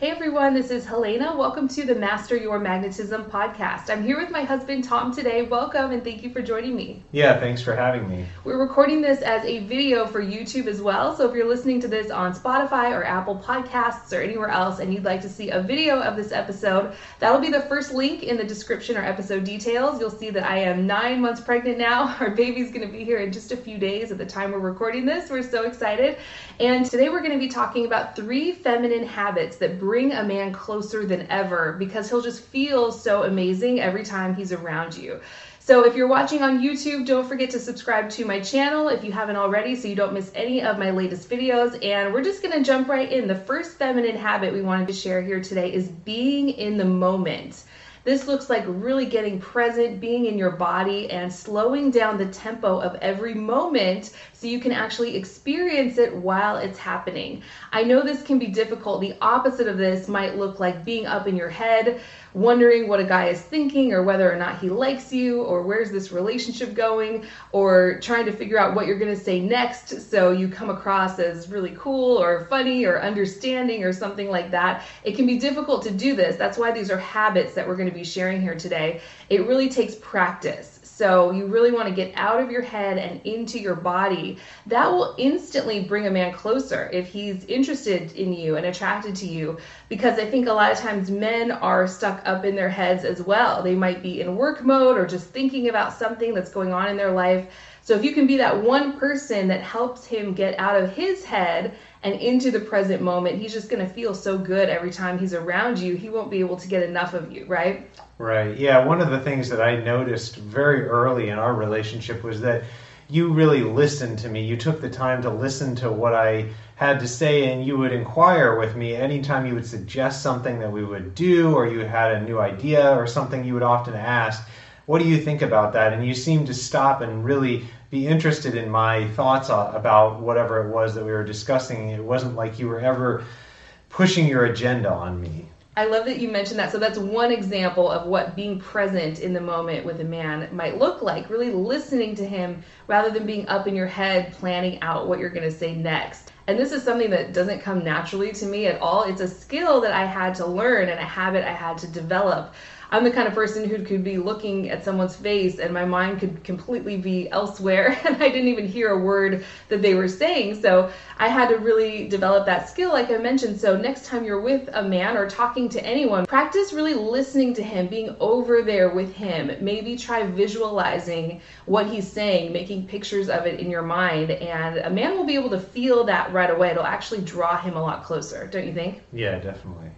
Hey everyone, this is Helena. Welcome to the Master Your Magnetism podcast. I'm here with my husband Tom today. Welcome and thank you for joining me. Yeah, thanks for having me. We're recording this as a video for YouTube as well. So if you're listening to this on Spotify or Apple Podcasts or anywhere else and you'd like to see a video of this episode, that'll be the first link in the description or episode details. You'll see that I am nine months pregnant now. Our baby's going to be here in just a few days at the time we're recording this. We're so excited. And today we're going to be talking about three feminine habits that bring a man closer than ever because he'll just feel so amazing every time he's around you. So if you're watching on YouTube, don't forget to subscribe to my channel if you haven't already so you don't miss any of my latest videos. And we're just gonna jump right in. The first feminine habit we wanted to share here today is being in the moment. This looks like really getting present, being in your body, and slowing down the tempo of every moment so you can actually experience it while it's happening. I know this can be difficult. The opposite of this might look like being up in your head, wondering what a guy is thinking or whether or not he likes you or where's this relationship going or trying to figure out what you're going to say next so you come across as really cool or funny or understanding or something like that. It can be difficult to do this. That's why these are habits that we're going to be sharing here today. It really takes practice. So you really want to get out of your head and into your body. That will instantly bring a man closer if he's interested in you and attracted to you. Because I think a lot of times men are stuck up in their heads as well. They might be in work mode or just thinking about something that's going on in their life. So if you can be that one person that helps him get out of his head and into the present moment, he's just going to feel so good every time he's around you. He won't be able to get enough of you, right? Right. Yeah. One of the things that I noticed very early in our relationship was that you really listened to me. You took the time to listen to what I had to say, and you would inquire with me anytime you would suggest something that we would do, or you had a new idea or something. You would often ask, "What do you think about that?" And you seemed to stop and really be interested in my thoughts uh, about whatever it was that we were discussing. It wasn't like you were ever pushing your agenda on me. I love that you mentioned that. So that's one example of what being present in the moment with a man might look like. Really listening to him rather than being up in your head planning out what you're going to say next. And this is something that doesn't come naturally to me at all. It's a skill that I had to learn and a habit I had to develop. I'm the kind of person who could be looking at someone's face and my mind could completely be elsewhere and I didn't even hear a word that they were saying. So I had to really develop that skill, like I mentioned. So next time you're with a man or talking to anyone, practice really listening to him, being over there with him. Maybe try visualizing what he's saying, making pictures of it in your mind. And a man will be able to feel that right away. It'll actually draw him a lot closer, don't you think? Yeah, definitely.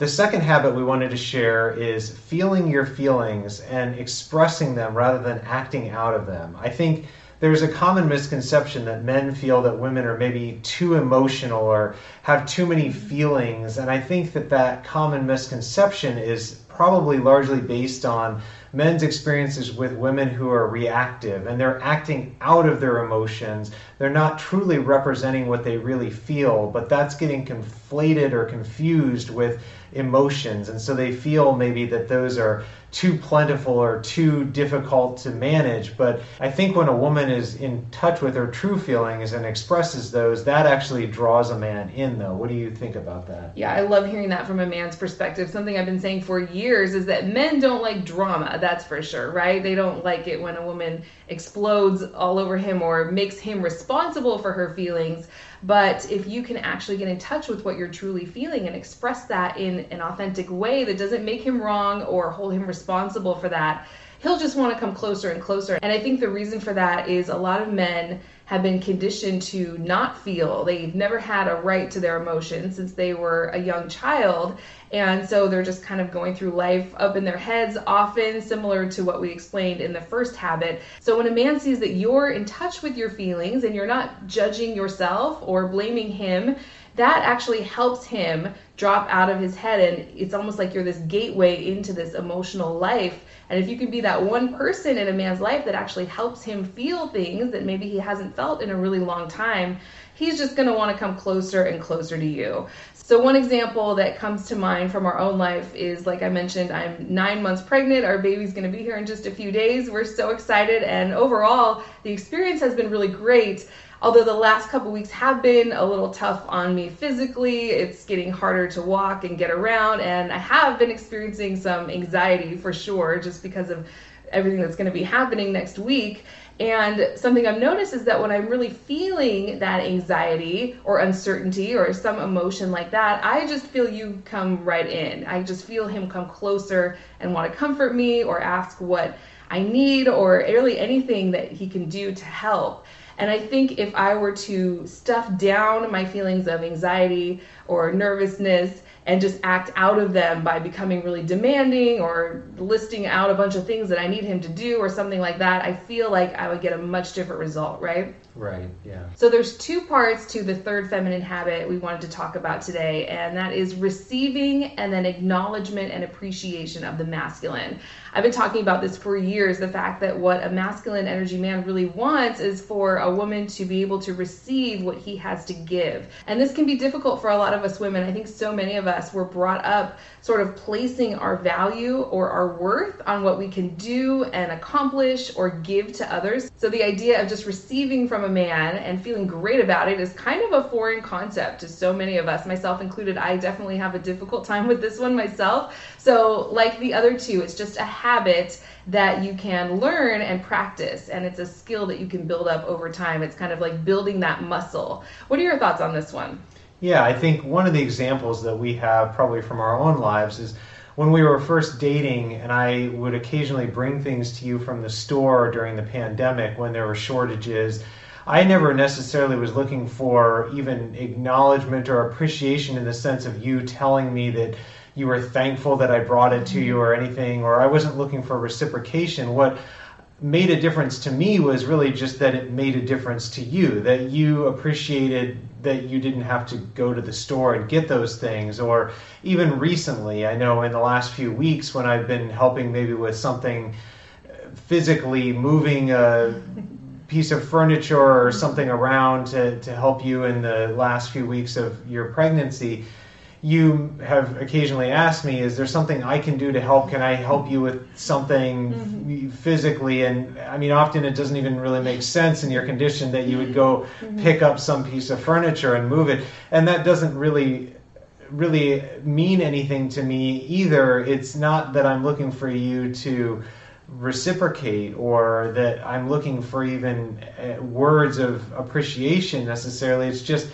The second habit we wanted to share is feeling your feelings and expressing them rather than acting out of them. I think there's a common misconception that men feel that women are maybe too emotional or have too many feelings, and I think that that common misconception is probably largely based on men's experiences with women who are reactive and they're acting out of their emotions. They're not truly representing what they really feel, but that's getting conflated or confused with emotions. And so they feel maybe that those are too plentiful or too difficult to manage. But I think when a woman is in touch with her true feelings and expresses those, that actually draws a man in, though. What do you think about that? Yeah, I love hearing that from a man's perspective. Something I've been saying for years is that men don't like drama, that's for sure, right? They don't like it when a woman explodes all over him or makes him responsible for her feelings. But if you can actually get in touch with what you're truly feeling and express that in an authentic way that doesn't make him wrong or hold him responsible for that, he'll just want to come closer and closer. And I think the reason for that is a lot of men have been conditioned to not feel. They've never had a right to their emotions since they were a young child. And so they're just kind of going through life up in their heads, often similar to what we explained in the first habit. So when a man sees that you're in touch with your feelings and you're not judging yourself or blaming him, that actually helps him drop out of his head and it's almost like you're this gateway into this emotional life and if you can be that one person in a man's life that actually helps him feel things that maybe he hasn't felt in a really long time he's just going to want to come closer and closer to you. So one example that comes to mind from our own life is like i mentioned i'm nine months pregnant our baby's going to be here in just a few days. We're so excited and overall the experience has been really great. Although the last couple weeks have been a little tough on me physically, it's getting harder to walk and get around, and I have been experiencing some anxiety for sure, just because of everything that's going to be happening next week. And something I've noticed is that when I'm really feeling that anxiety or uncertainty or some emotion like that, I just feel you come right in. I just feel him come closer and want to comfort me or ask what I need or really anything that he can do to help. And I think if I were to stuff down my feelings of anxiety or nervousness and just act out of them by becoming really demanding or listing out a bunch of things that I need him to do or something like that, I feel like I would get a much different result, right? Right, yeah. So there's two parts to the third feminine habit we wanted to talk about today, and that is receiving and then acknowledgement and appreciation of the masculine. I've been talking about this for years the fact that what a masculine energy man really wants is for a woman to be able to receive what he has to give. And this can be difficult for a lot of us women. I think so many of us were brought up sort of placing our value or our worth on what we can do and accomplish or give to others. So the idea of just receiving from a man and feeling great about it is kind of a foreign concept to so many of us, myself included. I definitely have a difficult time with this one myself. So, like the other two, it's just a habit that you can learn and practice, and it's a skill that you can build up over time. It's kind of like building that muscle. What are your thoughts on this one? Yeah, I think one of the examples that we have probably from our own lives is when we were first dating, and I would occasionally bring things to you from the store during the pandemic when there were shortages. I never necessarily was looking for even acknowledgement or appreciation in the sense of you telling me that you were thankful that I brought it to you mm-hmm. or anything, or I wasn't looking for reciprocation. What made a difference to me was really just that it made a difference to you, that you appreciated that you didn't have to go to the store and get those things. Or even recently, I know in the last few weeks when I've been helping maybe with something physically moving a piece of furniture or something around to, to help you in the last few weeks of your pregnancy you have occasionally asked me, is there something I can do to help? Can I help you with something mm-hmm. physically? And I mean, often it doesn't even really make sense in your condition that you would go mm-hmm. pick up some piece of furniture and move it. And that doesn't really really mean anything to me either. It's not that I'm looking for you to reciprocate or that I'm looking for even uh, words of appreciation necessarily. It's just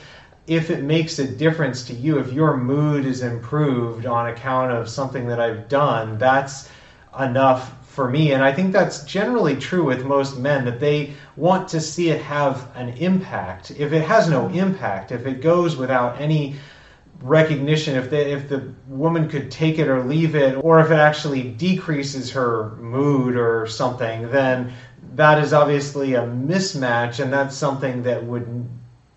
if it makes a difference to you, if your mood is improved on account of something that I've done, that's enough for me. And I think that's generally true with most men that they want to see it have an impact. If it has no impact, if it goes without any recognition, if the, if the woman could take it or leave it, or if it actually decreases her mood or something, then that is obviously a mismatch, and that's something that would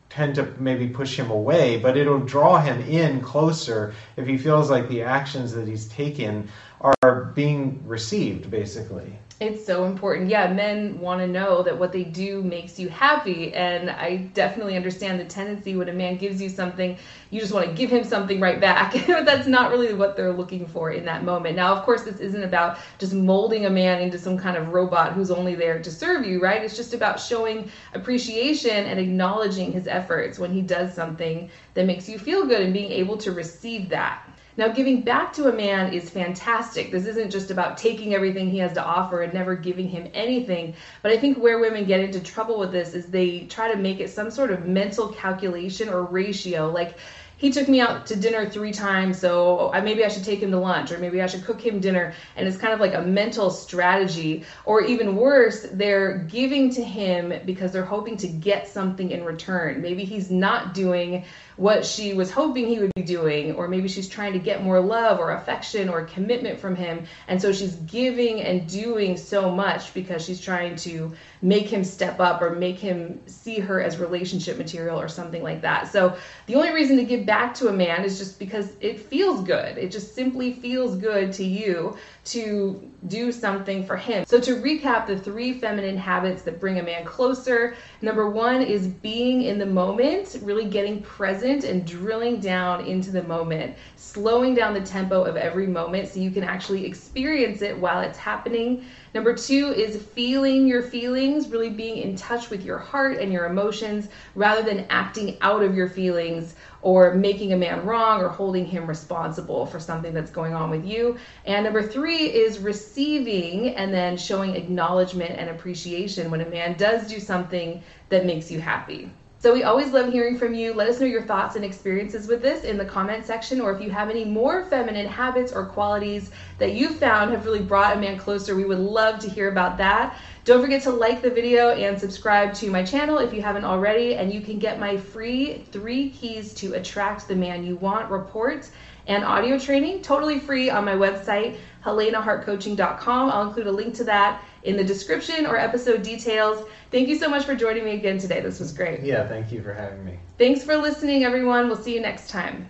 tend to maybe push him away, but it'll draw him in closer if he feels like the actions that he's taken are being received, basically. It's so important. Yeah, men want to know that what they do makes you happy. And I definitely understand the tendency when a man gives you something, you just want to give him something right back. but that's not really what they're looking for in that moment. Now, of course, this isn't about just molding a man into some kind of robot who's only there to serve you, right? It's just about showing appreciation and acknowledging his efforts when he does something that makes you feel good and being able to receive that. Now, giving back to a man is fantastic. This isn't just about taking everything he has to offer and never giving him anything. But I think where women get into trouble with this is they try to make it some sort of mental calculation or ratio. Like, he took me out to dinner three times, so I, maybe I should take him to lunch, or maybe I should cook him dinner. And it's kind of like a mental strategy. Or even worse, they're giving to him because they're hoping to get something in return. Maybe he's not doing what she was hoping he would be doing, or maybe she's trying to get more love or affection or commitment from him. And so she's giving and doing so much because she's trying to make him step up or make him see her as relationship material or something like that. So the only reason to give back to a man is just because it feels good. It just simply feels good to you to do something for him. So, to recap the three feminine habits that bring a man closer number one is being in the moment, really getting present and drilling down into the moment, slowing down the tempo of every moment so you can actually experience it while it's happening. Number two is feeling your feelings, really being in touch with your heart and your emotions rather than acting out of your feelings or making a man wrong or holding him responsible for something that's going on with you. And number three is receiving and then showing acknowledgement and appreciation when a man does do something that makes you happy. So we always love hearing from you. Let us know your thoughts and experiences with this in the comment section, or if you have any more feminine habits or qualities that you found have really brought a man closer, we would love to hear about that. Don't forget to like the video and subscribe to my channel if you haven't already, and you can get my free three keys to attract the man you want report and audio training totally free on my website, helenahartcoaching.com. I'll include a link to that in the description or episode details. Thank you so much for joining me again today. This was great. Yeah, thank you for having me. Thanks for listening, everyone. We'll see you next time.